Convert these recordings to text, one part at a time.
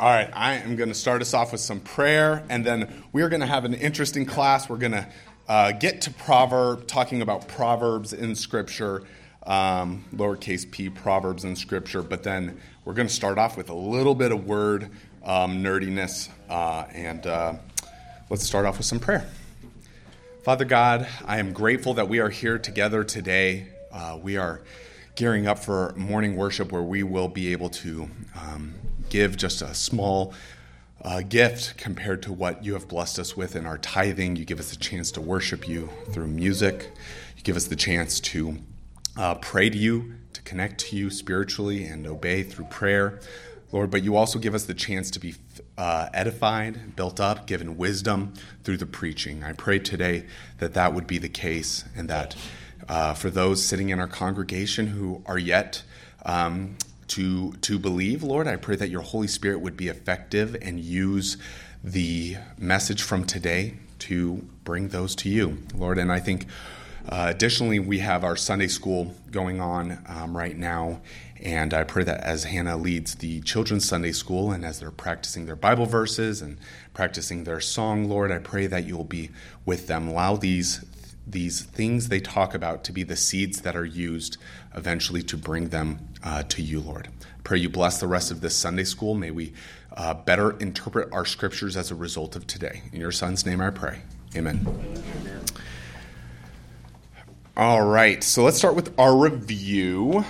All right, I am going to start us off with some prayer, and then we are going to have an interesting class. We're going to uh, get to proverb, talking about proverbs in Scripture, um, lowercase p, proverbs in Scripture, but then we're going to start off with a little bit of word um, nerdiness, uh, and uh, let's start off with some prayer. Father God, I am grateful that we are here together today. Uh, we are gearing up for morning worship where we will be able to um, give just a small uh, gift compared to what you have blessed us with in our tithing. You give us a chance to worship you through music, you give us the chance to uh, pray to you, to connect to you spiritually and obey through prayer. Lord, but you also give us the chance to be uh, edified, built up, given wisdom through the preaching. I pray today that that would be the case and that uh, for those sitting in our congregation who are yet um, to, to believe, Lord, I pray that your Holy Spirit would be effective and use the message from today to bring those to you, Lord. And I think uh, additionally, we have our Sunday school going on um, right now, and I pray that as Hannah leads the children's Sunday school and as they're practicing their Bible verses and practicing their song, Lord, I pray that you'll be with them. Allow these these things they talk about to be the seeds that are used eventually to bring them uh, to you, Lord. Pray you bless the rest of this Sunday school. May we uh, better interpret our scriptures as a result of today. In your Son's name I pray. Amen. Amen. All right, so let's start with our review.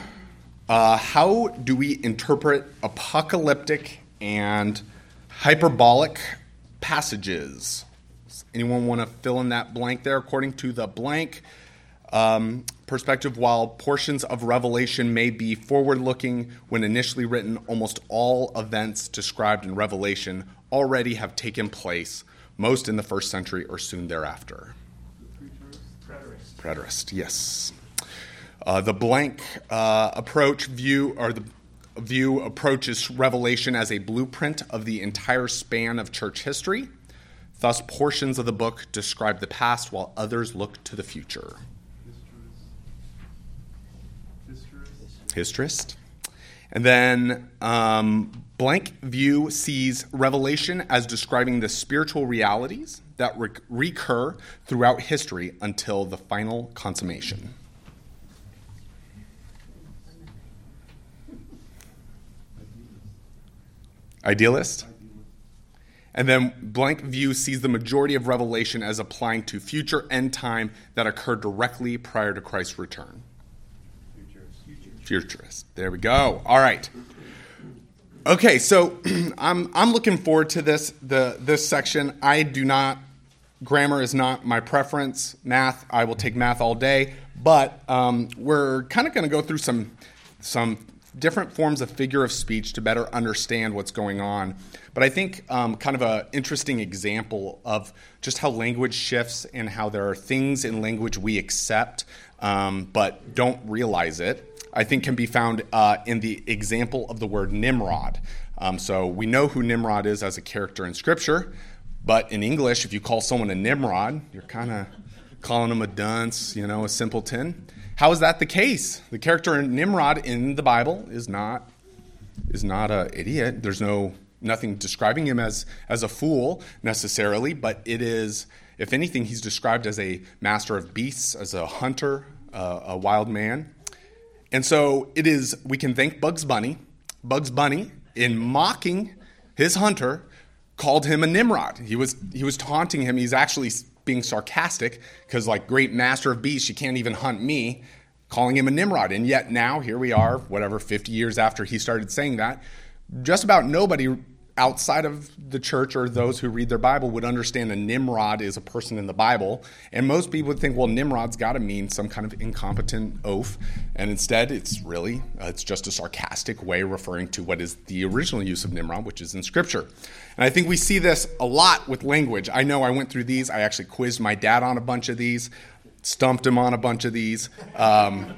Uh, how do we interpret apocalyptic and hyperbolic passages? Anyone want to fill in that blank there? According to the blank um, perspective, while portions of Revelation may be forward looking when initially written, almost all events described in Revelation already have taken place, most in the first century or soon thereafter. Preterist, Preterist yes. Uh, the blank uh, approach view, or the view approaches Revelation as a blueprint of the entire span of church history. Thus, portions of the book describe the past while others look to the future. Historist. And then um, blank view sees Revelation as describing the spiritual realities that re- recur throughout history until the final consummation. Idealist? And then blank view sees the majority of Revelation as applying to future end time that occurred directly prior to Christ's return. Futurist. Futurist. There we go. All right. Okay, so I'm I'm looking forward to this the this section. I do not grammar is not my preference. Math, I will take math all day, but um, we're kind of going to go through some some different forms of figure of speech to better understand what's going on. But I think um, kind of an interesting example of just how language shifts and how there are things in language we accept um, but don't realize it. I think can be found uh, in the example of the word Nimrod. Um, so we know who Nimrod is as a character in Scripture, but in English, if you call someone a Nimrod, you're kind of calling them a dunce, you know, a simpleton. How is that the case? The character Nimrod in the Bible is not is not an idiot. There's no nothing describing him as as a fool necessarily, but it is, if anything, he's described as a master of beasts, as a hunter, uh, a wild man. And so it is. We can thank Bugs Bunny. Bugs Bunny, in mocking his hunter, called him a Nimrod. He was he was taunting him. He's actually being sarcastic because, like, great master of beasts, you can't even hunt me, calling him a Nimrod. And yet now, here we are, whatever, 50 years after he started saying that, just about nobody outside of the church or those who read their Bible would understand a Nimrod is a person in the Bible. And most people would think, well, Nimrod's got to mean some kind of incompetent oaf. And instead, it's really, uh, it's just a sarcastic way referring to what is the original use of Nimrod, which is in Scripture. And I think we see this a lot with language. I know I went through these. I actually quizzed my dad on a bunch of these, stumped him on a bunch of these. Um,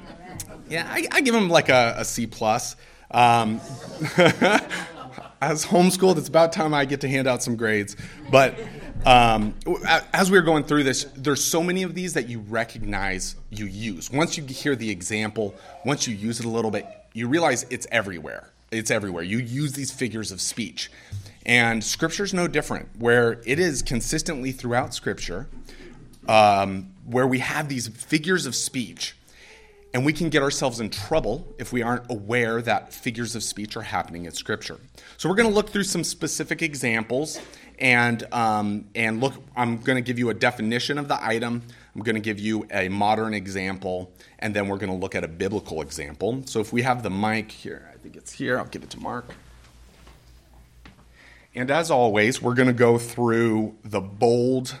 yeah, I, I, give him like a, a C plus. Um, as homeschooled, it's about time I get to hand out some grades. But um, as we were going through this, there's so many of these that you recognize you use. Once you hear the example, once you use it a little bit, you realize it's everywhere. it's everywhere. You use these figures of speech. And Scripture's no different, where it is consistently throughout Scripture, um, where we have these figures of speech. And we can get ourselves in trouble if we aren't aware that figures of speech are happening in Scripture. So we're going to look through some specific examples and um, and look. I'm going to give you a definition of the item. I'm going to give you a modern example, and then we're going to look at a biblical example. So if we have the mic here, I think it's here. I'll give it to Mark. And as always, we're going to go through the bold,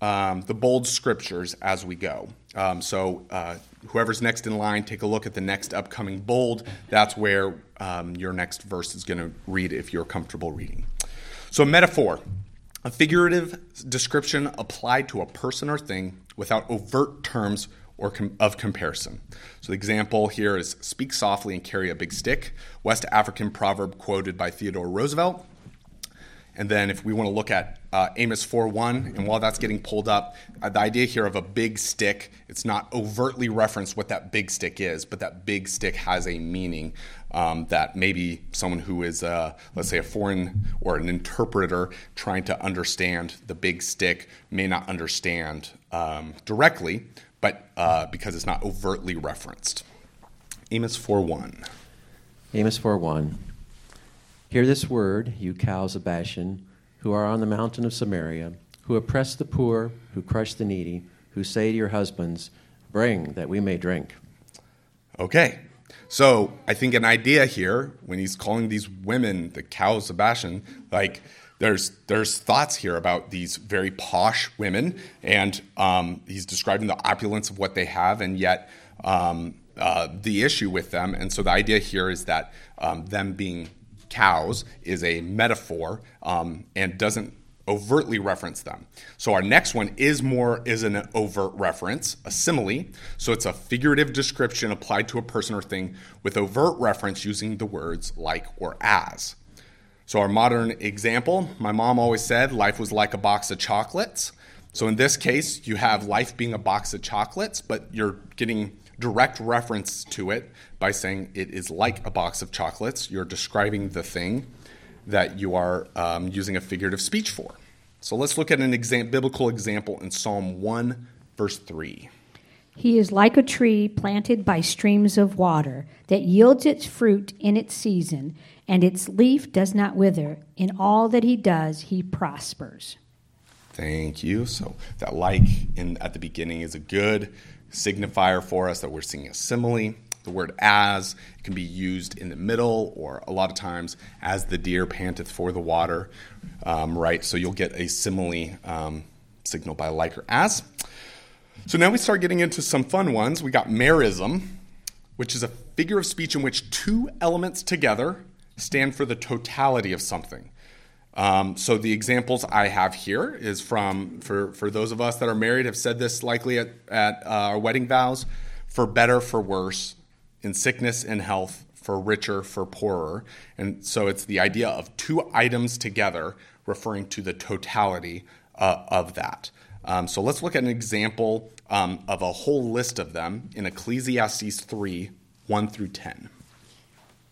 um, the bold scriptures as we go. Um, so uh, whoever's next in line, take a look at the next upcoming bold. That's where um, your next verse is going to read if you're comfortable reading. So, metaphor, a figurative description applied to a person or thing without overt terms or com- of comparison. So, the example here is speak softly and carry a big stick, West African proverb quoted by Theodore Roosevelt. And then if we want to look at uh, Amos 4.1, and while that's getting pulled up, uh, the idea here of a big stick, it's not overtly referenced what that big stick is, but that big stick has a meaning um, that maybe someone who is, uh, let's say, a foreign or an interpreter trying to understand the big stick may not understand um, directly, but uh, because it's not overtly referenced. Amos 4.1. Amos 4.1. Hear this word, you cows of Bashan, who are on the mountain of Samaria, who oppress the poor, who crush the needy, who say to your husbands, Bring that we may drink. Okay, so I think an idea here, when he's calling these women the cows of Bashan, like there's there's thoughts here about these very posh women, and um, he's describing the opulence of what they have, and yet um, uh, the issue with them. And so the idea here is that um, them being cows is a metaphor um, and doesn't overtly reference them. So our next one is more is an overt reference, a simile. So it's a figurative description applied to a person or thing with overt reference using the words like or as. So our modern example, my mom always said life was like a box of chocolates. So in this case, you have life being a box of chocolates, but you're getting direct reference to it by saying it is like a box of chocolates. You're describing the thing that you are um, using a figurative speech for. So let's look at an exam- biblical example in Psalm 1, verse 3. He is like a tree planted by streams of water that yields its fruit in its season, and its leaf does not wither. In all that he does, he prospers. Thank you. So that like in at the beginning is a good signifier for us that we're seeing a simile. The word as can be used in the middle or a lot of times as the deer panteth for the water, um, right? So you'll get a simile um, signal by like or as. So now we start getting into some fun ones. We got merism, which is a figure of speech in which two elements together stand for the totality of something. Um, so the examples I have here is from for for those of us that are married have said this likely at at uh, our wedding vows, for better for worse, in sickness and health, for richer for poorer, and so it's the idea of two items together referring to the totality uh, of that. Um, so let's look at an example um, of a whole list of them in Ecclesiastes three one through ten.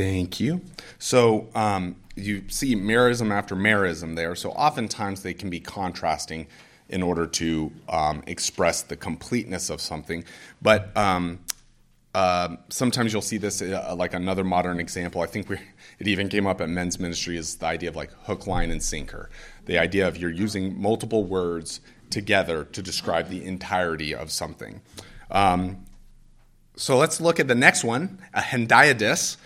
Thank you. So um, you see merism after merism there. So oftentimes they can be contrasting in order to um, express the completeness of something. But um, um, sometimes you'll see this uh, like another modern example. I think we, it even came up at men's ministry is the idea of like hook, line, and sinker. The idea of you're using multiple words together to describe the entirety of something. Um, so let's look at the next one, a hendiadys.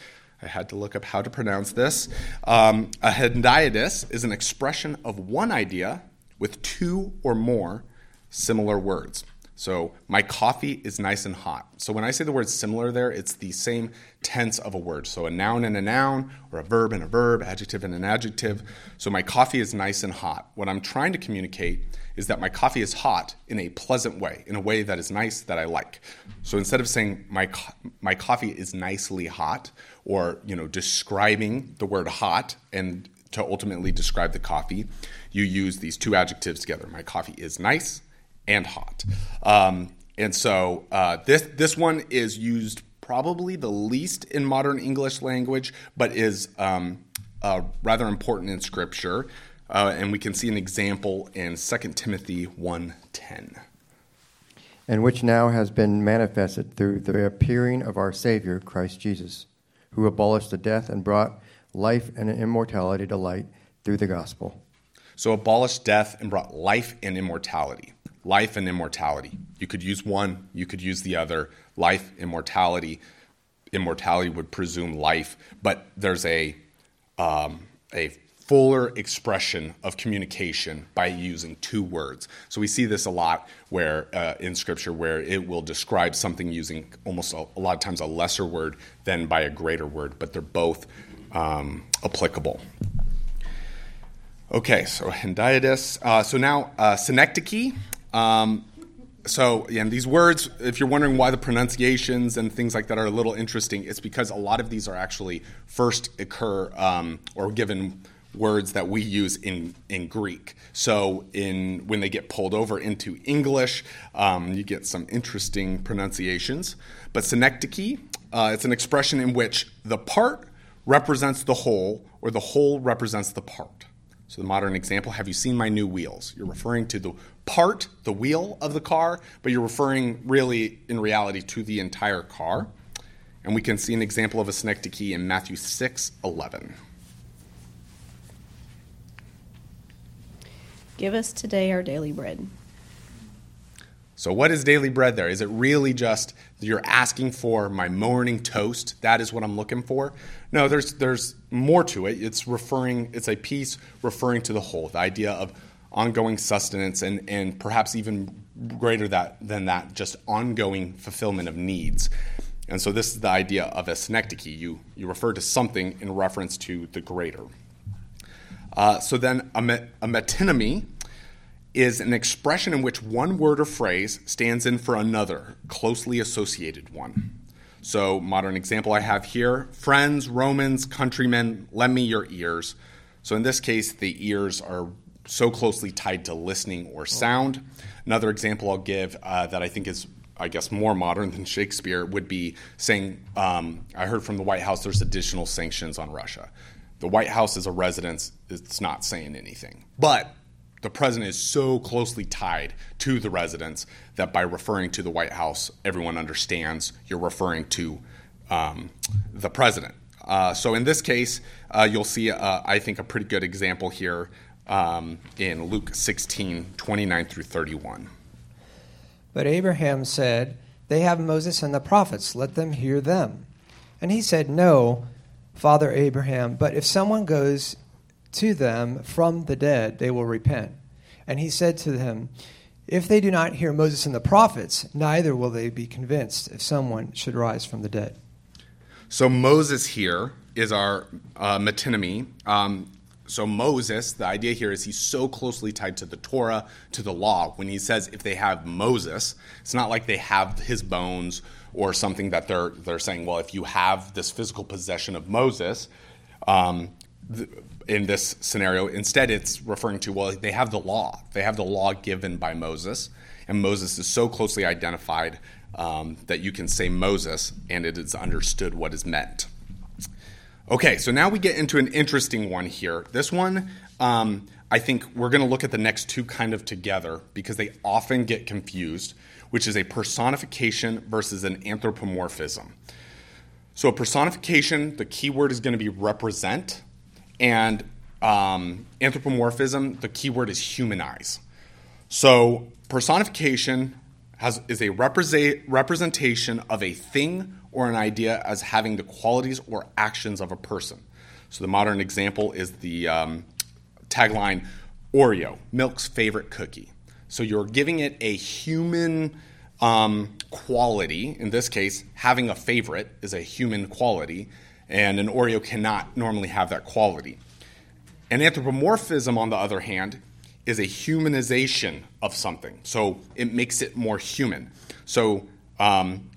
I had to look up how to pronounce this. Um, a hendiadys is an expression of one idea with two or more similar words. So my coffee is nice and hot. So when I say the word similar there, it's the same tense of a word. So a noun and a noun, or a verb and a verb, adjective and an adjective. So my coffee is nice and hot. What I'm trying to communicate is that my coffee is hot in a pleasant way, in a way that is nice that I like. So instead of saying my co- my coffee is nicely hot, or you know describing the word hot and to ultimately describe the coffee, you use these two adjectives together. My coffee is nice and hot. Um, and so uh, this this one is used probably the least in modern English language, but is um, uh, rather important in Scripture. Uh, and we can see an example in 2 Timothy 1.10. And which now has been manifested through the appearing of our Savior, Christ Jesus, who abolished the death and brought life and immortality to light through the gospel. So abolished death and brought life and immortality life and immortality. You could use one, you could use the other. Life, immortality. Immortality would presume life, but there's a um, a fuller expression of communication by using two words. So we see this a lot where uh, in Scripture where it will describe something using almost a, a, lot of times a lesser word than by a greater word, but they're both um, applicable. Okay, so hendiadys. Uh, so now uh, synecdoche. Um, so, yeah, these words, if you're wondering why the pronunciations and things like that are a little interesting, it's because a lot of these are actually first occur um, or given words that we use in, in Greek. So, in when they get pulled over into English, um, you get some interesting pronunciations. But synecdoche, uh, it's an expression in which the part represents the whole, or the whole represents the part. So, the modern example have you seen my new wheels? You're referring to the part, the wheel of the car, but you're referring really, in reality, to the entire car. And we can see an example of a synecdoche in Matthew 6 11. Give us today our daily bread. So, what is daily bread there? Is it really just you're asking for my morning toast? That is what I'm looking for? No, there's, there's more to it. It's referring, it's a piece referring to the whole, the idea of ongoing sustenance and, and perhaps even greater that, than that, just ongoing fulfillment of needs. And so this is the idea of a synecdoche. You, you refer to something in reference to the greater. Uh, so then a, met, a metonymy is an expression in which one word or phrase stands in for another, closely associated one. So, modern example I have here friends, Romans, countrymen, lend me your ears. So, in this case, the ears are so closely tied to listening or sound. Another example I'll give uh, that I think is, I guess, more modern than Shakespeare would be saying, um, I heard from the White House there's additional sanctions on Russia. The White House is a residence, it's not saying anything. But the president is so closely tied to the residence that by referring to the White House, everyone understands you're referring to um, the president. Uh, so in this case, uh, you'll see, uh, I think, a pretty good example here um, in Luke 16, 29 through 31. But Abraham said, They have Moses and the prophets, let them hear them. And he said, No, Father Abraham, but if someone goes to them from the dead, they will repent. And he said to them, If they do not hear Moses and the prophets, neither will they be convinced if someone should rise from the dead. So Moses here is our uh, metonymy. Um, so Moses, the idea here is he's so closely tied to the Torah, to the law. When he says if they have Moses, it's not like they have his bones or something that they're they're saying. Well, if you have this physical possession of Moses, um, th- in this scenario, instead it's referring to well they have the law. They have the law given by Moses, and Moses is so closely identified um, that you can say Moses, and it is understood what is meant. Okay, so now we get into an interesting one here. This one, um, I think we're going to look at the next two kind of together because they often get confused, which is a personification versus an anthropomorphism. So, a personification, the key word is going to be represent, and um, anthropomorphism, the key word is humanize. So, personification has, is a represent, representation of a thing or an idea as having the qualities or actions of a person. So, the modern example is the um, tagline Oreo, milk's favorite cookie. So, you're giving it a human um, quality. In this case, having a favorite is a human quality, and an Oreo cannot normally have that quality. An anthropomorphism, on the other hand, is a humanization of something. So it makes it more human. So um,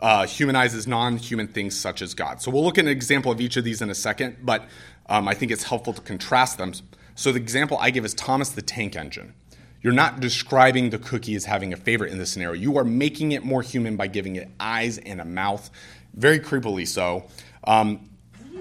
uh, humanizes non human things such as God. So we'll look at an example of each of these in a second, but um, I think it's helpful to contrast them. So the example I give is Thomas the Tank Engine. You're not describing the cookie as having a favorite in this scenario. You are making it more human by giving it eyes and a mouth, very creepily so. Um,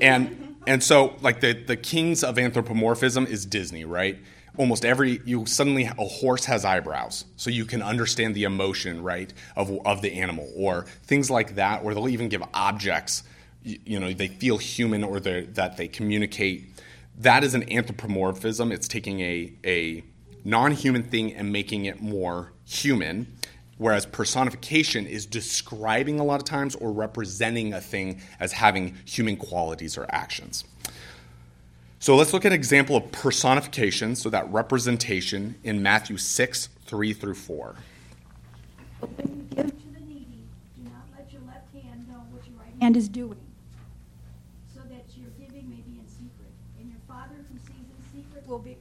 and and so like the the kings of anthropomorphism is Disney, right? Almost every you suddenly a horse has eyebrows, so you can understand the emotion, right, of of the animal, or things like that, or they'll even give objects, you, you know, they feel human or that they communicate. That is an anthropomorphism. It's taking a a non human thing and making it more human. Whereas personification is describing a lot of times or representing a thing as having human qualities or actions. So let's look at an example of personification, so that representation in Matthew 6, 3 through 4. But when you give to the needy, do not let your left hand know what your right hand is doing, so that your giving may be in secret. And your Father who sees in secret will be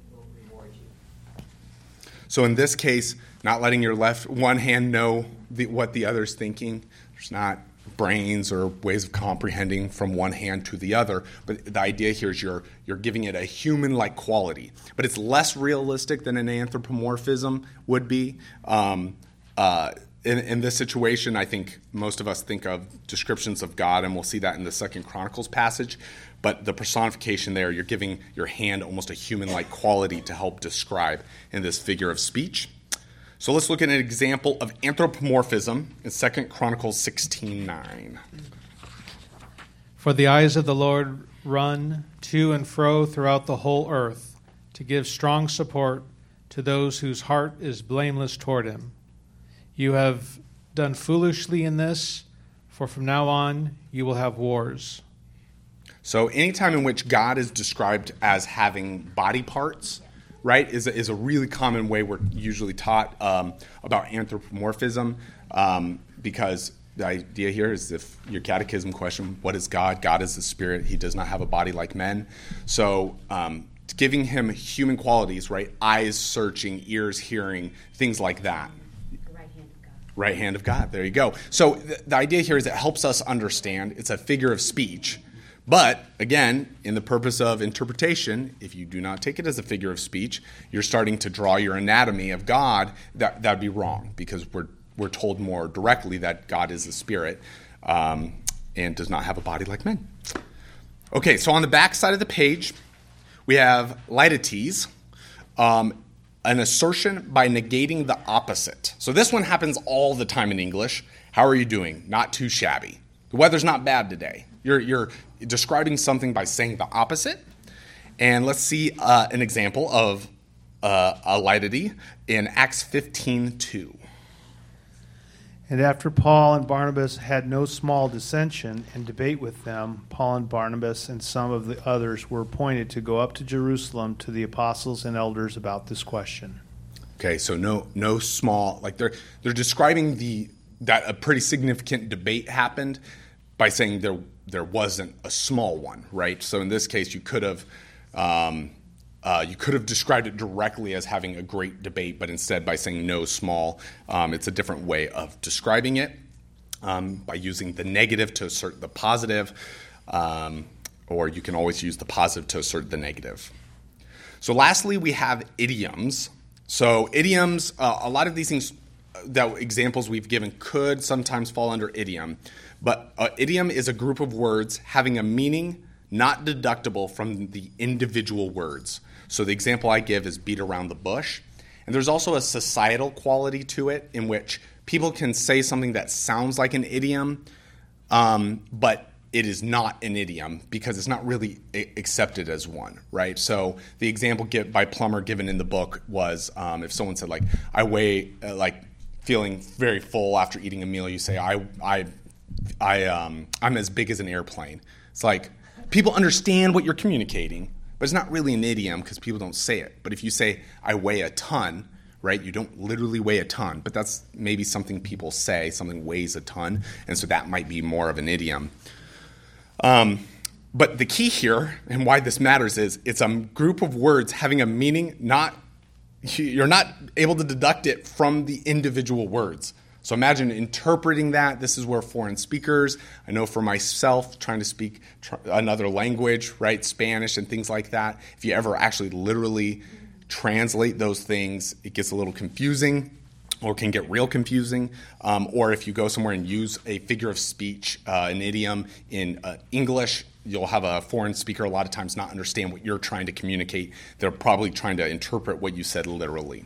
so in this case, not letting your left one hand know the, what the other's thinking. There's not brains or ways of comprehending from one hand to the other. But the idea here is you're you're giving it a human-like quality. But it's less realistic than an anthropomorphism would be. Um, uh, in, in, this situation, I think most of us think of descriptions of God, and we'll see that in the Second Chronicles passage. But the personification there, you're giving your hand almost a human like quality to help describe in this figure of speech. So let's look at an example of anthropomorphism in 2 Chronicles 16 9. For the eyes of the Lord run to and fro throughout the whole earth to give strong support to those whose heart is blameless toward him. You have done foolishly in this, for from now on you will have wars. So, anytime in which God is described as having body parts, right, is a, is a really common way we're usually taught um, about anthropomorphism um, because the idea here is if your catechism question, what is God? God is the spirit. He does not have a body like men. So, um, giving him human qualities, right? Eyes searching, ears hearing, things like that. Right hand of God. Right hand of God. There you go. So, th- the idea here is it helps us understand. It's a figure of speech but again, in the purpose of interpretation, if you do not take it as a figure of speech, you're starting to draw your anatomy of God. That that'd be wrong because we're we're told more directly that God is a spirit um, and does not have a body like men. Okay, so on the back side of the page, we have litotes, um, an assertion by negating the opposite. So this one happens all the time in English. How are you doing? Not too shabby. The weather's not bad today. You're, you're describing something by saying the opposite. And let's see uh, an example of uh, a litotes in Acts 15 2. And after Paul and Barnabas had no small dissension and debate with them, Paul and Barnabas and some of the others were appointed to go up to Jerusalem to the apostles and elders about this question. Okay, so no no small like they're they're describing the that a pretty significant debate happened by saying there there wasn't a small one, right? So in this case, you could have um, uh, you could have described it directly as having a great debate, but instead by saying no small, um, it's a different way of describing it um, by using the negative to assert the positive, um, or you can always use the positive to assert the negative. So lastly, we have idioms. So idioms, uh, a lot of these things, uh, that examples we've given could sometimes fall under idiom. But uh, idiom is a group of words having a meaning not deductible from the individual words. So the example I give is beat around the bush. And there's also a societal quality to it in which people can say something that sounds like an idiom, um, but it is not an idiom because it's not really accepted as one, right? So the example give, by Plummer given in the book was um, if someone said like, "I weigh uh, like feeling very full after eating a meal," you say, "I I I um, I'm as big as an airplane." It's like people understand what you're communicating, but it's not really an idiom because people don't say it. But if you say, "I weigh a ton," right? You don't literally weigh a ton, but that's maybe something people say. Something weighs a ton, and so that might be more of an idiom. Um, but the key here and why this matters is it's a group of words having a meaning not you're not able to deduct it from the individual words. So imagine interpreting that. This is where foreign speakers, I know for myself, trying to speak tr- another language, right, Spanish and things like that, if you ever actually literally translate those things, it gets a little confusing or can get real confusing. Um, or if you go somewhere and use a figure of speech, uh, an idiom in uh, English, you'll have a foreign speaker a lot of times not understand what you're trying to communicate. They're probably trying to interpret what you said literally.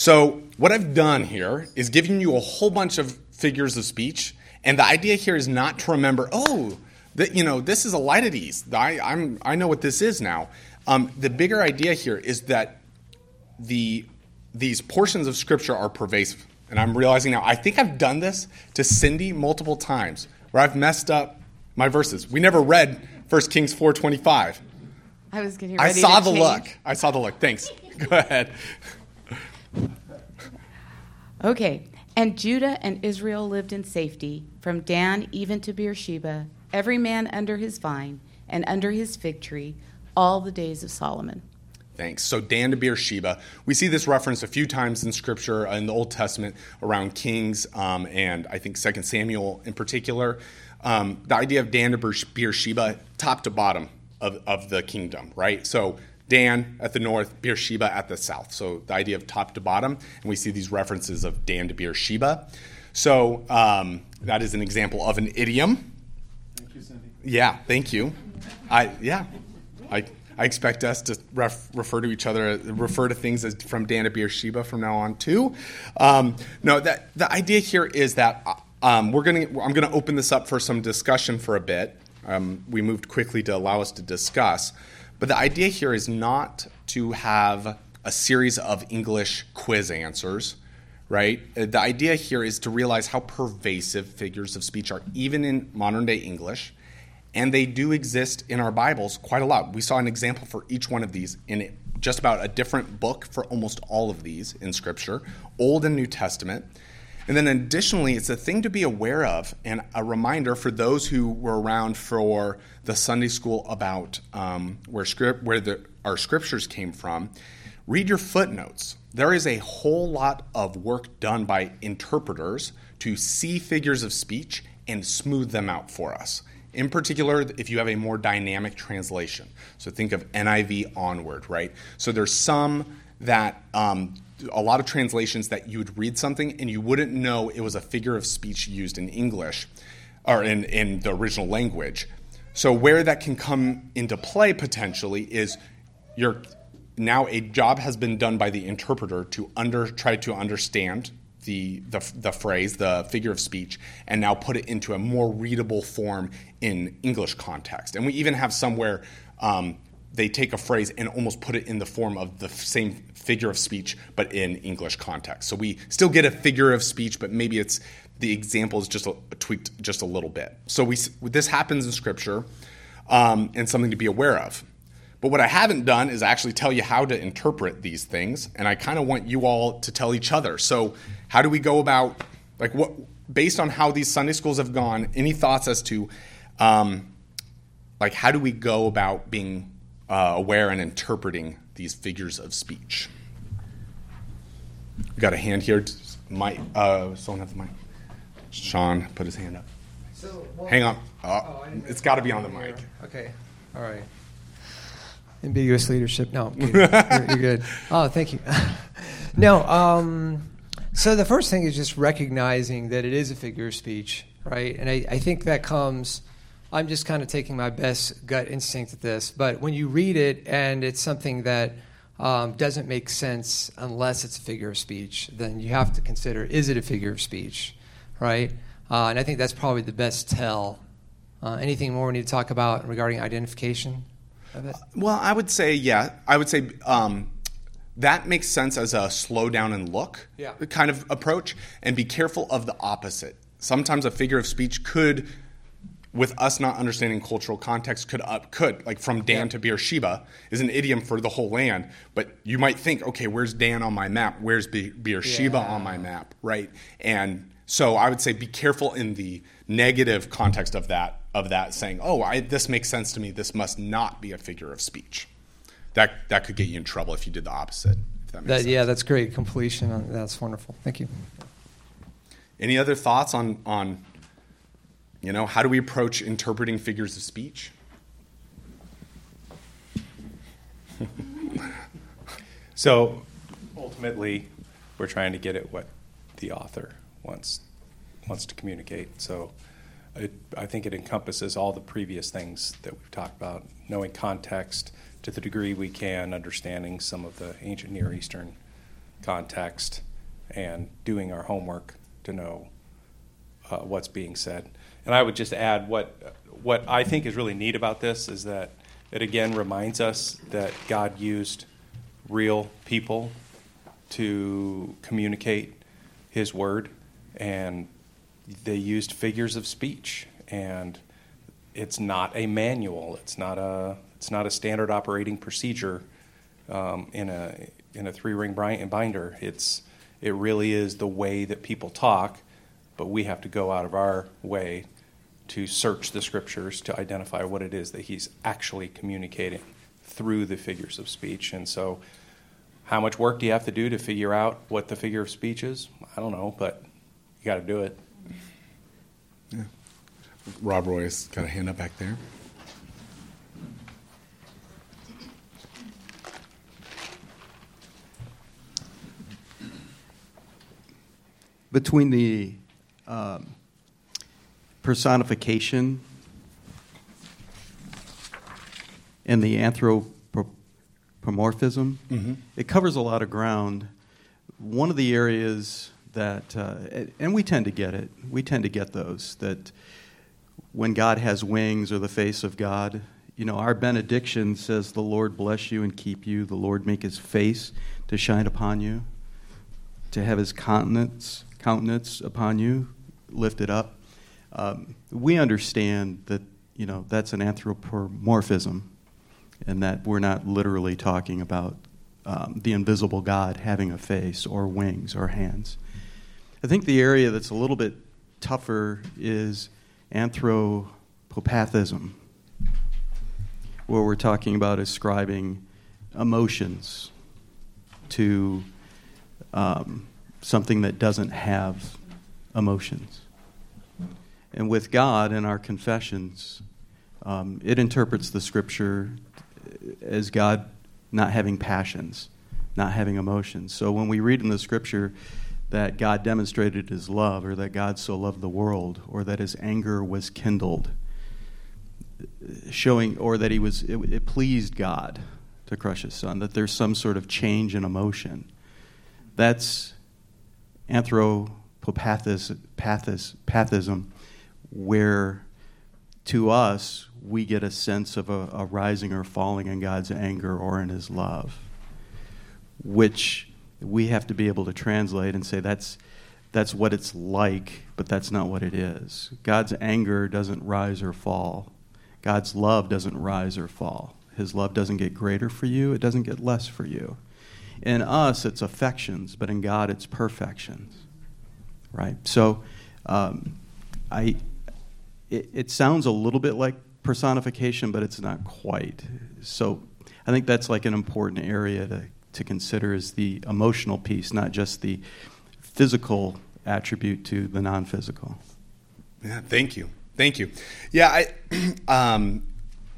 So, what I've done here is giving you a whole bunch of figures of speech, and the idea here is not to remember, oh, that you know, this is Elytides. I, I'm, I know what this is now. Um, the bigger idea here is that the these portions of scripture are pervasive. And I'm realizing now, I think I've done this to Cindy multiple times where I've messed up my verses. We never read 1 Kings 4.25. I was getting ready. I saw the change. look. I saw the look. Thanks. Go ahead. Okay. And Judah and Israel lived in safety, from Dan even to Beersheba, every man under his vine and under his fig tree, all the days of Solomon. Thanks. So Dan to Beersheba. We see this reference a few times in Scripture in the Old Testament around Kings um, and I think 2 Samuel in particular. Um, the idea of Dan to Beer- Beersheba, top to bottom of, of the kingdom, right? So Dan at the north, Beersheba at the south. So the idea of top to bottom, and we see these references of Dan to Beersheba. So um, that is an example of an idiom. Thank you, Cindy. Yeah, thank you. I yeah, I I expect us to ref, refer to each other, refer to things as from Dan to Beersheba from now on too. Um, no, that the idea here is that um, we're gonna I'm gonna open this up for some discussion for a bit. Um, we moved quickly to allow us to discuss, but the idea here is not to have a series of English quiz answers right? Uh, The idea here is to realize how pervasive figures of speech are, even in modern day English, and they do exist in our Bibles quite a lot. We saw an example for each one of these in just about a different book for almost all of these in Scripture, Old and New Testament. And then additionally, it's a thing to be aware of and a reminder for those who were around for the Sunday school about um, where script where the, our scriptures came from. Read your footnotes. There is a whole lot of work done by interpreters to see figures of speech and smooth them out for us. In particular, if you have a more dynamic translation. So think of NIV onward, right? So there's some that um, a lot of translations that you would read something and you wouldn't know it was a figure of speech used in English or in, in the original language. So where that can come into play potentially is you're now a job has been done by the interpreter to under try to understand the, the, the phrase, the figure of speech, and now put it into a more readable form in English context. And we even have somewhere um, they take a phrase and almost put it in the form of the same figure of speech, but in English context. So we still get a figure of speech, but maybe it's the example is just a, tweaked just a little bit. So we this happens in Scripture, um, and something to be aware of. But what I haven't done is actually tell you how to interpret these things, and I kind of want you all to tell each other. So, how do we go about, like, what, based on how these Sunday schools have gone, any thoughts as to, um, like, how do we go about being uh, aware and interpreting these figures of speech? We got a hand here. Mike, uh, someone have the mic. Sean put his hand up. So, well- Hang on. Oh, Oh, it's got to be on the mic. Okay. All right. Ambiguous leadership. No, you're, you're good. Oh, thank you. no. Um, so the first thing is just recognizing that it is a figure of speech, right? And I, I think that comes I'm just kind of taking my best gut instinct at this, but when you read it and it's something that um, doesn't make sense unless it's a figure of speech, then you have to consider is it a figure of speech, right? Uh, and I think that's probably the best tell. Uh, anything more we need to talk about regarding identification of it? Well, I would say, yeah, I would say um, that makes sense as a slow down and look Yeah. kind of approach, and be careful of the opposite. Sometimes a figure of speech could, with us not understanding cultural context, could up could like from Dan to Beersheba is an idiom for the whole land. But you might think, okay, where's Dan on my map? Where's Be- Beersheba on my map? Right, and so I would say be careful in the negative context of that of that saying, oh, I, this makes sense to me. This must not be a figure of speech. That that could get you in trouble if you did the opposite. If that makes That, sense. yeah, that's great. Completion. That's wonderful. Thank you. Any other thoughts on on you know how do we approach interpreting figures of speech? So ultimately, we're trying to get at what the author wants wants to communicate. So it, I think it encompasses all the previous things that we've talked about, knowing context to the degree we can, understanding some of the ancient Near Eastern context, and doing our homework to know uh, what's being said. And I would just add what what I think is really neat about this is that it again reminds us that God used real people to communicate His word, and they used figures of speech, and it's not a manual. It's not a it's not a standard operating procedure um, in a in a three ring binder. It's it really is the way that people talk, but we have to go out of our way to search the scriptures to identify what it is that he's actually communicating through the figures of speech. And so, how much work do you have to do to figure out what the figure of speech is? I don't know, but you got to do it. Yeah. Rob Roy's got a hand up back there. between the um, personification and the anthropomorphism, Mhm. it covers a lot of ground. One of the areas that, uh, and we tend to get it, we tend to get those, that when God has wings or the face of God, you know, our benediction says, The Lord bless you and keep you, the Lord make his face to shine upon you to have his countenance countenance upon you lifted up. Um, we understand that you know that's an anthropomorphism, and that we're not literally talking about um, the invisible God having a face or wings or hands. I think the area that's a little bit tougher is anthropopathism, where we're talking about ascribing emotions to um, something that doesn't have emotions. And with God in our confessions, um, it interprets the scripture as God not having passions, not having emotions. So when we read in the scripture that God demonstrated his love, or that God so loved the world, or that his anger was kindled, showing, or that he was, it, it pleased God to crush his son, that there's some sort of change in emotion. That's anthropopathism, where to us we get a sense of a, a rising or falling in God's anger or in his love, which we have to be able to translate and say that's, that's what it's like, but that's not what it is. God's anger doesn't rise or fall. God's love doesn't rise or fall. His love doesn't get greater for you, it doesn't get less for you. In us, it's affections, but in God, it's perfections. Right? So, um, I, it, it sounds a little bit like personification, but it's not quite. So, I think that's like an important area to, to consider is the emotional piece, not just the physical attribute to the non physical. Yeah, thank you, thank you. Yeah, I, um,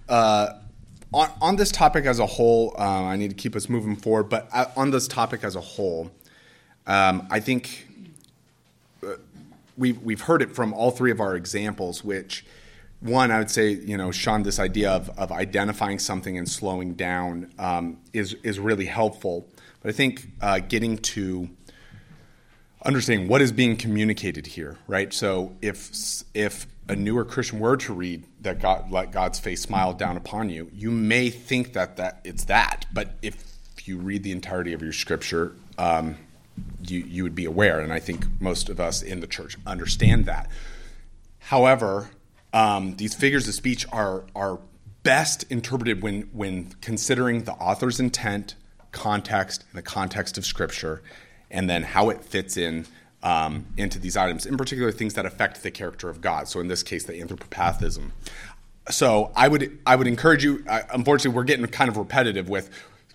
uh, on on this topic as a whole, uh, I need to keep us moving forward. But uh, on this topic as a whole, um, I think we've we've heard it from all three of our examples, which one, I would say, you know, Sean, this idea of, of identifying something and slowing down um, is is really helpful. But I think uh, getting to understanding what is being communicated here, right? So if if a newer Christian were to read that God let God's face smile down upon you, you may think that that it's that. But if you read the entirety of your scripture, um, you you would be aware, and I think most of us in the church understand that. However, um, these figures of speech are are best interpreted when when considering the author's intent, context, and the context of scripture and then how it fits in um, into these items, in particular things that affect the character of God. So in this case, the anthropopathism. So I would I would encourage you. Uh, unfortunately, we're getting kind of repetitive with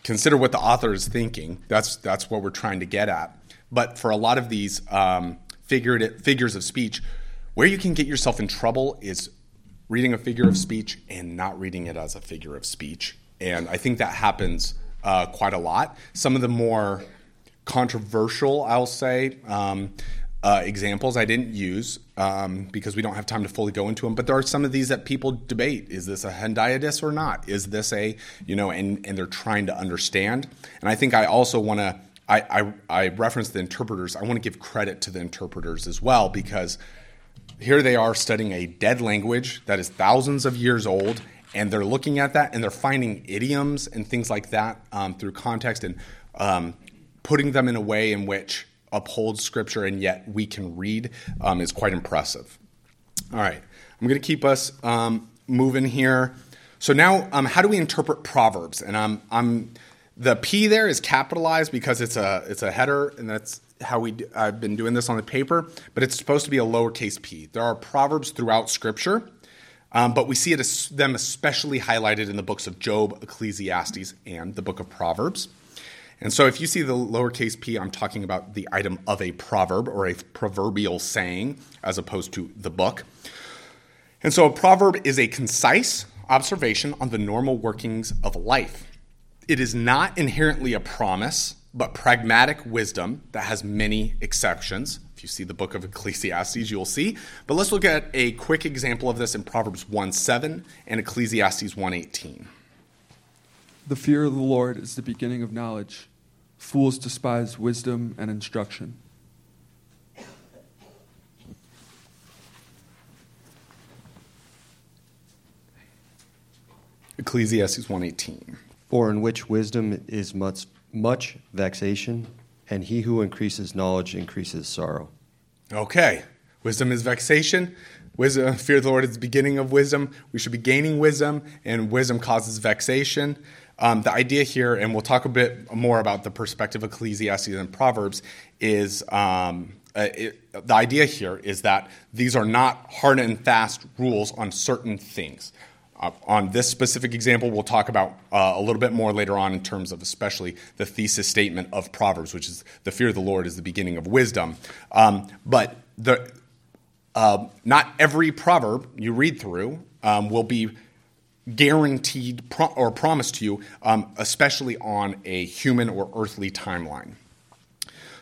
consider what the author is thinking. That's that's what we're trying to get at. But for a lot of these um, figurative figures of speech, where you can get yourself in trouble is reading a figure of speech and not reading it as a figure of speech. And I think that happens uh, quite a lot. Some of the more controversial, I'll say, um, uh, examples I didn't use um, because we don't have time to fully go into them. But there are some of these that people debate: is this a hendiadys or not? Is this a you know? And and they're trying to understand. And I think I also want to. I, I, I reference the interpreters. I want to give credit to the interpreters as well because here they are studying a dead language that is thousands of years old, and they're looking at that and they're finding idioms and things like that um, through context and um, putting them in a way in which upholds scripture and yet we can read um, is quite impressive. All right, I'm going to keep us um, moving here. So now, um, how do we interpret Proverbs? And I'm, I'm the P there is capitalized because it's a it's a header, and that's how we I've been doing this on the paper. But it's supposed to be a lowercase p. There are proverbs throughout Scripture, um, but we see it as, them especially highlighted in the books of Job, Ecclesiastes, and the book of Proverbs. And so if you see the lowercase p, I'm talking about the item of a proverb or a proverbial saying as opposed to the book. And so a proverb is a concise observation on the normal workings of life. It is not inherently a promise, but pragmatic wisdom that has many exceptions. If you see the book of Ecclesiastes, you'll see. But let's look at a quick example of this in Proverbs 1 7 and Ecclesiastes 1 18. The fear of the Lord is the beginning of knowledge. Fools despise wisdom and instruction. Ecclesiastes 1:18. For in which wisdom is much much vexation, and he who increases knowledge increases sorrow. Okay. Wisdom is vexation. Wisdom, fear of the Lord is the beginning of wisdom. We should be gaining wisdom, and wisdom causes vexation. Um, the idea here, and we'll talk a bit more about the perspective of Ecclesiastes and Proverbs, is um, uh, it, the idea here is that these are not hard and fast rules on certain things. Uh, on this specific example, we'll talk about uh, a little bit more later on in terms of especially the thesis statement of Proverbs, which is the fear of the Lord is the beginning of wisdom. Um, but the, uh, not every proverb you read through um, will be guaranteed pro- or promised to you, um, especially on a human or earthly timeline.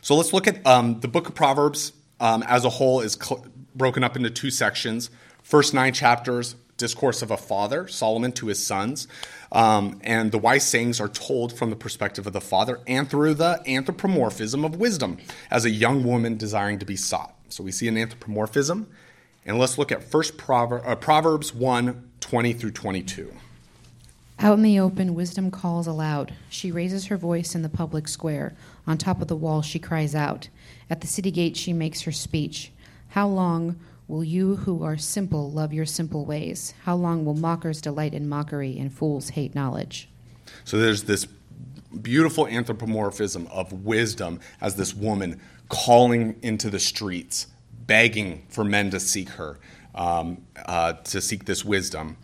So let's look at um, the book of Proverbs um, as a whole is cl- broken up into two sections. First nine chapters, discourse of a father, Solomon, to his sons. Um, and the wise sayings are told from the perspective of the father and through the anthropomorphism of wisdom as a young woman desiring to be sought. So we see an anthropomorphism. And let's look at first Prover- uh, Proverbs 1 20 through 22. Out in the open, wisdom calls aloud. She raises her voice in the public square. On top of the wall, she cries out. At the city gate, she makes her speech. How long will you who are simple love your simple ways? How long will mockers delight in mockery and fools hate knowledge? So there's this beautiful anthropomorphism of wisdom as this woman calling into the streets, begging for men to seek her um, uh, to seek this wisdom.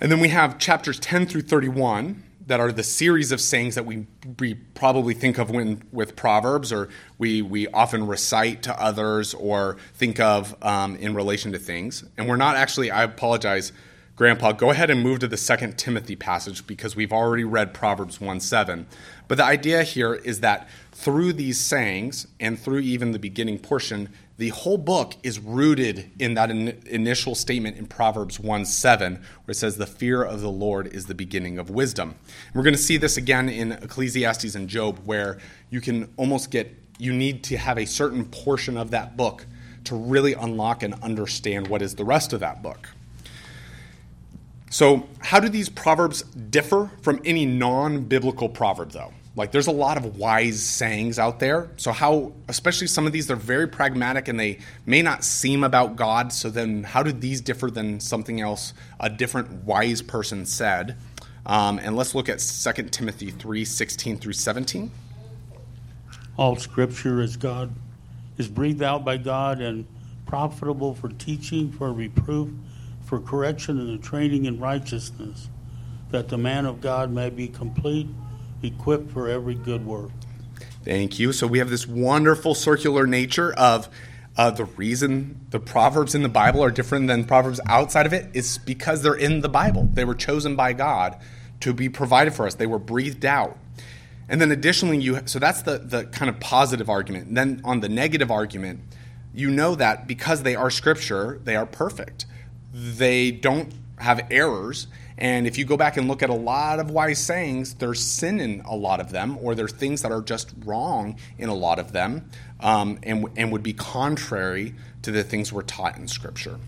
And then we have chapters 10 through 31 that are the series of sayings that we, we probably think of when, with Proverbs, or we, we often recite to others or think of um, in relation to things. And we're not actually, I apologize, Grandpa, go ahead and move to the second Timothy passage because we've already read Proverbs 1 7. But the idea here is that through these sayings and through even the beginning portion, the whole book is rooted in that in- initial statement in Proverbs 1 7, where it says, The fear of the Lord is the beginning of wisdom. And we're going to see this again in Ecclesiastes and Job, where you can almost get, you need to have a certain portion of that book to really unlock and understand what is the rest of that book. So, how do these proverbs differ from any non biblical proverb, though? Like, there's a lot of wise sayings out there. So, how, especially some of these, they're very pragmatic and they may not seem about God. So, then how do these differ than something else a different wise person said? Um, and let's look at 2 Timothy 3 16 through 17. All scripture is God, is breathed out by God and profitable for teaching, for reproof for correction and the training in righteousness, that the man of God may be complete, equipped for every good work. Thank you. So we have this wonderful circular nature of uh, the reason the proverbs in the Bible are different than proverbs outside of it is because they're in the Bible. They were chosen by God to be provided for us. They were breathed out. And then additionally, you so that's the the kind of positive argument. And then on the negative argument, you know that because they are scripture, they are perfect they don't have errors. And if you go back and look at a lot of wise sayings, there's sin in a lot of them, or there's things that are just wrong in a lot of them, um, and, and would be contrary to the things we're taught in Scripture.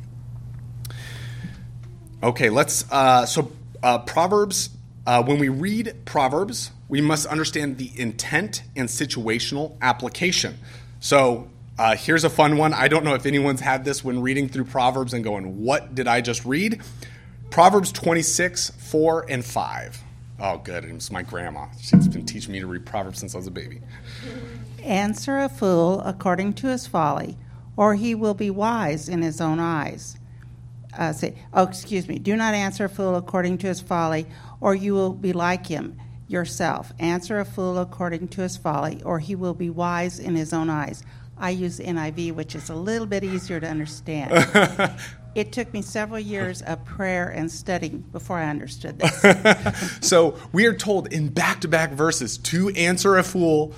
Okay, let's. Uh, so, uh, Proverbs, uh, when we read Proverbs, we must understand the intent and situational application. So, uh, here's a fun one. I don't know if anyone's had this when reading through Proverbs and going, What did I just read? Proverbs 26, 4 and 5. Oh, good. It's my grandma. She's been teaching me to read Proverbs since I was a baby. Answer a fool according to his folly, or he will be wise in his own eyes. Uh, say, oh, excuse me. Do not answer a fool according to his folly, or you will be like him yourself. Answer a fool according to his folly, or he will be wise in his own eyes. I use NIV, which is a little bit easier to understand. it took me several years of prayer and studying before I understood this. so we are told in back to back verses to answer a fool.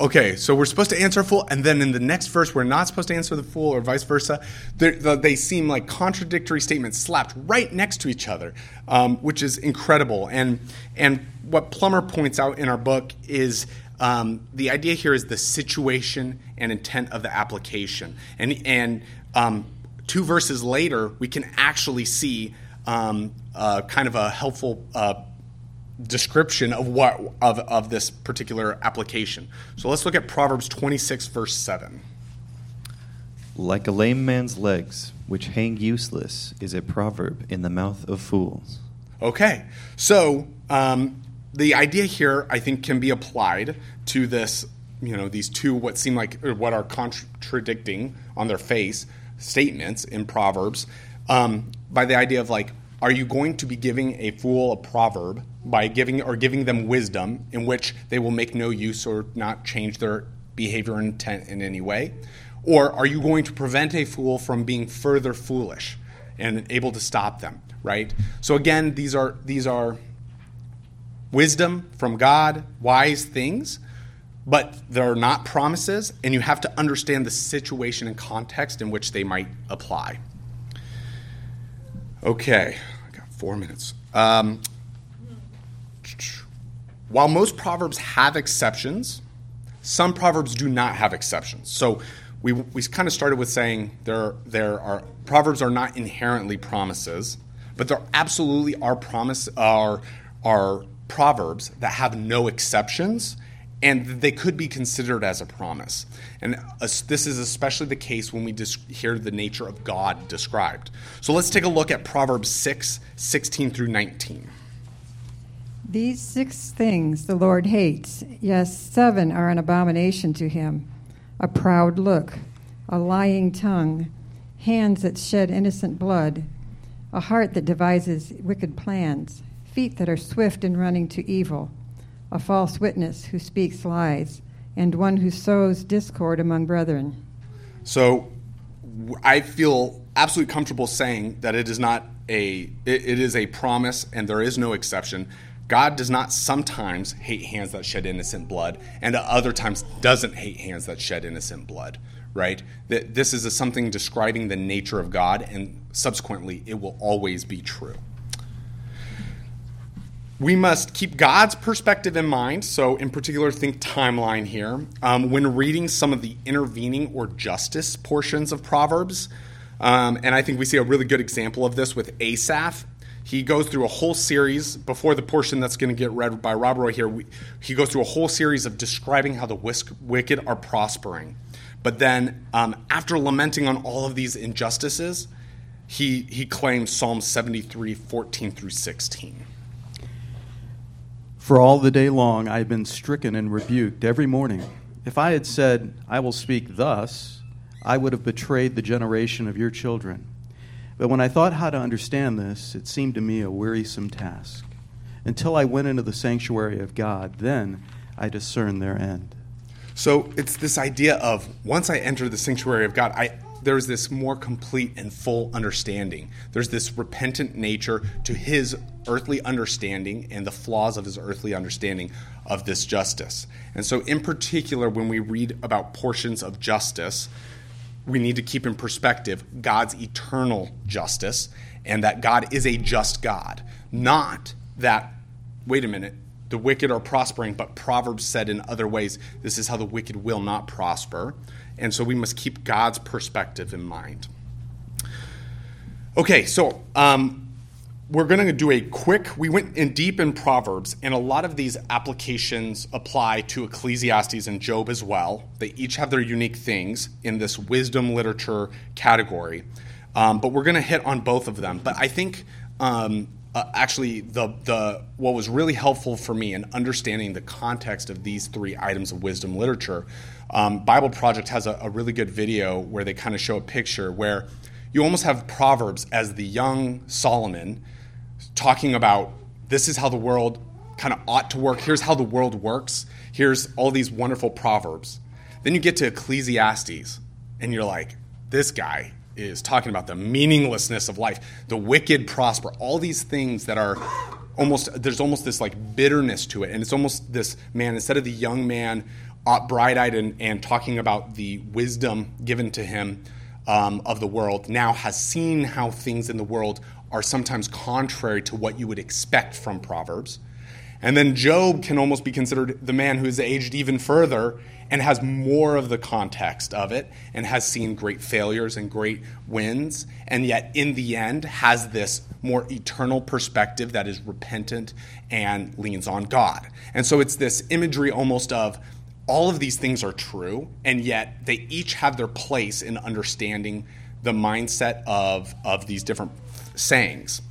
Okay, so we're supposed to answer a fool, and then in the next verse, we're not supposed to answer the fool, or vice versa. They're, they seem like contradictory statements slapped right next to each other, um, which is incredible. And and what Plummer points out in our book is um, the idea here is the situation and intent of the application. And, and um, two verses later, we can actually see um, uh, kind of a helpful uh, description of what of, of this particular application. So let's look at Proverbs 26, verse 7. Like a lame man's legs, which hang useless, is a proverb in the mouth of fools. Okay, so um, the idea here, I think, can be applied to this, you know, these two what seem like what are contradicting on their face statements in Proverbs um, by the idea of like, are you going to be giving a fool a proverb by giving or giving them wisdom in which they will make no use or not change their behavior intent in any way? Or are you going to prevent a fool from being further foolish and able to stop them, right? So again, these are these are wisdom from God, wise things, but they're not promises, and you have to understand the situation and context in which they might apply. Okay, I got four minutes. Um, while most proverbs have exceptions, some proverbs do not have exceptions. So we, we kind of started with saying there, there are proverbs are not inherently promises, but there absolutely are promise are are proverbs that have no exceptions and they could be considered as a promise. And this is especially the case when we hear the nature of God described. So let's take a look at Proverbs 6 16 through 19. These six things the Lord hates, yes, seven are an abomination to him a proud look, a lying tongue, hands that shed innocent blood, a heart that devises wicked plans feet that are swift in running to evil, a false witness who speaks lies, and one who sows discord among brethren. So I feel absolutely comfortable saying that it is not a it, it is a promise and there is no exception. God does not sometimes hate hands that shed innocent blood, and at other times doesn't hate hands that shed innocent blood. Right? That this is a, something describing the nature of God, and subsequently, it will always be true. We must keep God's perspective in mind. So, in particular, think timeline here. Um, when reading some of the intervening or justice portions of Proverbs, um, and I think we see a really good example of this with Asaph. He goes through a whole series before the portion that's going to get read by Rob Roy here. We, he goes through a whole series of describing how the whisk, wicked are prospering. But then, um, after lamenting on all of these injustices, he, he claims Psalm 73 14 through 16. For all the day long I have been stricken and rebuked every morning. If I had said, I will speak thus, I would have betrayed the generation of your children. But when I thought how to understand this, it seemed to me a wearisome task. Until I went into the sanctuary of God, then I discerned their end. So it's this idea of once I enter the sanctuary of God, I, there's this more complete and full understanding. There's this repentant nature to his earthly understanding and the flaws of his earthly understanding of this justice. And so, in particular, when we read about portions of justice, we need to keep in perspective God's eternal justice and that God is a just God. Not that, wait a minute, the wicked are prospering, but Proverbs said in other ways, this is how the wicked will not prosper. And so we must keep God's perspective in mind. Okay, so um, we're going to do a quick, we went in deep in Proverbs, and a lot of these applications apply to Ecclesiastes and Job as well. They each have their unique things in this wisdom literature category. Um, but we're going to hit on both of them. But I think um, uh, actually the the what was really helpful for me in understanding the context of these three items of wisdom literature. Um, Bible Project has a, a really good video where they kind of show a picture where you almost have Proverbs as the young Solomon talking about this is how the world kind of ought to work. Here's how the world works. Here's all these wonderful Proverbs. Then you get to Ecclesiastes, and you're like, this guy is talking about the meaninglessness of life, the wicked prosper, all these things that are almost, there's almost this like bitterness to it. And it's almost this man, instead of the young man, uh, bright eyed and, and talking about the wisdom given to him um, of the world, now has seen how things in the world are sometimes contrary to what you would expect from Proverbs. And then Job can almost be considered the man who is aged even further and has more of the context of it and has seen great failures and great wins, and yet in the end has this more eternal perspective that is repentant and leans on God. And so it's this imagery almost of all of these things are true, and yet they each have their place in understanding the mindset of, of these different sayings.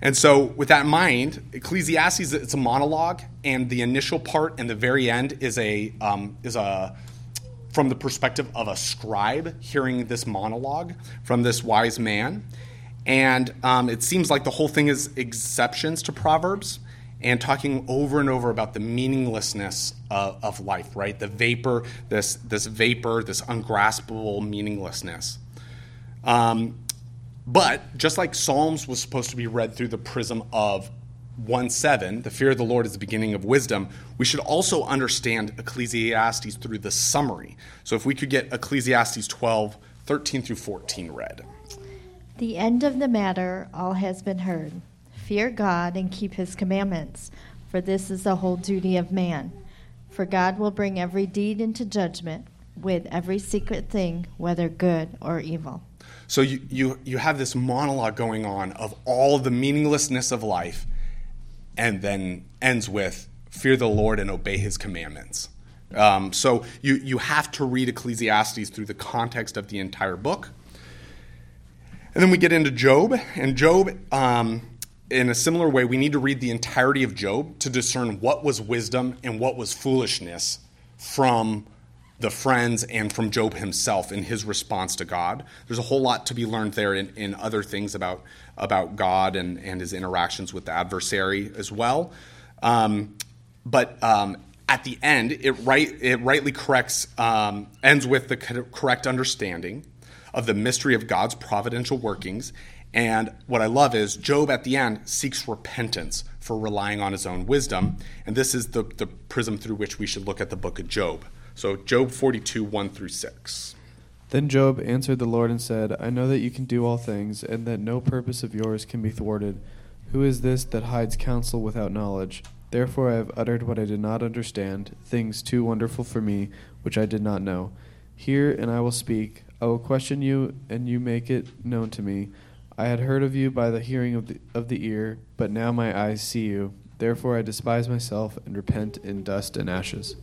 And so, with that in mind, Ecclesiastes it's a monologue, and the initial part and the very end is a um, is a from the perspective of a scribe hearing this monologue from this wise man, and um, it seems like the whole thing is exceptions to Proverbs and talking over and over about the meaninglessness of, of life, right? The vapor, this this vapor, this ungraspable meaninglessness. Um, but just like Psalms was supposed to be read through the prism of 1 7, the fear of the Lord is the beginning of wisdom, we should also understand Ecclesiastes through the summary. So if we could get Ecclesiastes 12, 13 through 14 read. The end of the matter all has been heard. Fear God and keep his commandments, for this is the whole duty of man. For God will bring every deed into judgment with every secret thing, whether good or evil. So you, you, you have this monologue going on of all the meaninglessness of life, and then ends with fear the Lord and obey his commandments. Um, so you, you have to read Ecclesiastes through the context of the entire book. And then we get into Job, and Job, um, in a similar way, we need to read the entirety of Job to discern what was wisdom and what was foolishness from the friends and from Job himself in his response to God. There's a whole lot to be learned there in, in other things about, about God and, and his interactions with the adversary as well. Um, but um, at the end, it, right, it rightly corrects, um, ends with the correct understanding of the mystery of God's providential workings And what I love is Job at the end seeks repentance for relying on his own wisdom. And this is the, the prism through which we should look at the book of Job. So, Job 42, 1 through 6. Then Job answered the Lord and said, I know that you can do all things, and that no purpose of yours can be thwarted. Who is this that hides counsel without knowledge? Therefore I have uttered what I did not understand, things too wonderful for me, which I did not know. Hear, and I will speak. I will question you, and you make it known to me. I had heard of you by the hearing of the, of the ear, but now my eyes see you. Therefore I despise myself and repent in dust and ashes.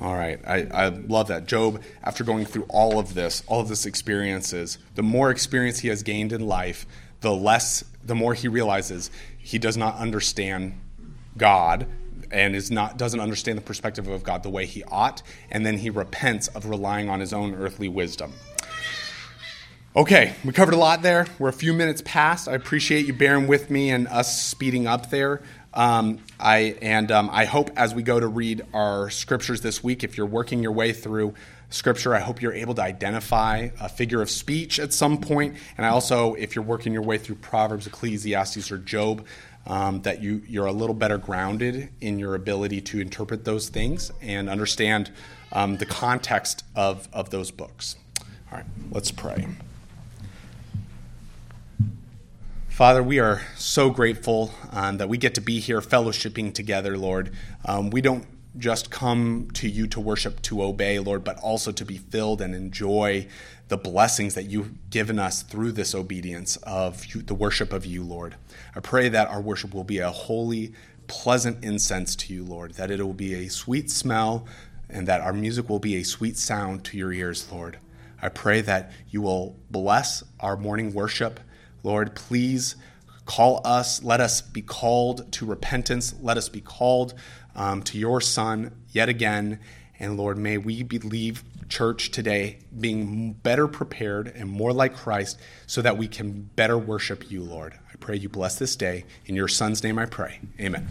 All right. I, I love that. Job, after going through all of this, all of this experiences, the more experience he has gained in life, the less, the more he realizes he does not understand God and is not doesn't understand the perspective of God the way he ought, and then he repents of relying on his own earthly wisdom. Okay, we covered a lot there. We're a few minutes past. I appreciate you bearing with me and us speeding up there. Um, I and um, I hope as we go to read our scriptures this week, if you're working your way through scripture, I hope you're able to identify a figure of speech at some point. And I also, if you're working your way through Proverbs, Ecclesiastes, or Job, um, that you you're a little better grounded in your ability to interpret those things and understand um, the context of of those books. All right, let's pray. Father, we are so grateful um, that we get to be here fellowshipping together, Lord. Um, we don't just come to you to worship, to obey, Lord, but also to be filled and enjoy the blessings that you've given us through this obedience of you, the worship of you, Lord. I pray that our worship will be a holy, pleasant incense to you, Lord, that it will be a sweet smell, and that our music will be a sweet sound to your ears, Lord. I pray that you will bless our morning worship Lord, please call us. Let us be called to repentance. Let us be called um, to your Son yet again. And Lord, may we leave church today being better prepared and more like Christ so that we can better worship you, Lord. I pray you bless this day. In your Son's name I pray. Amen.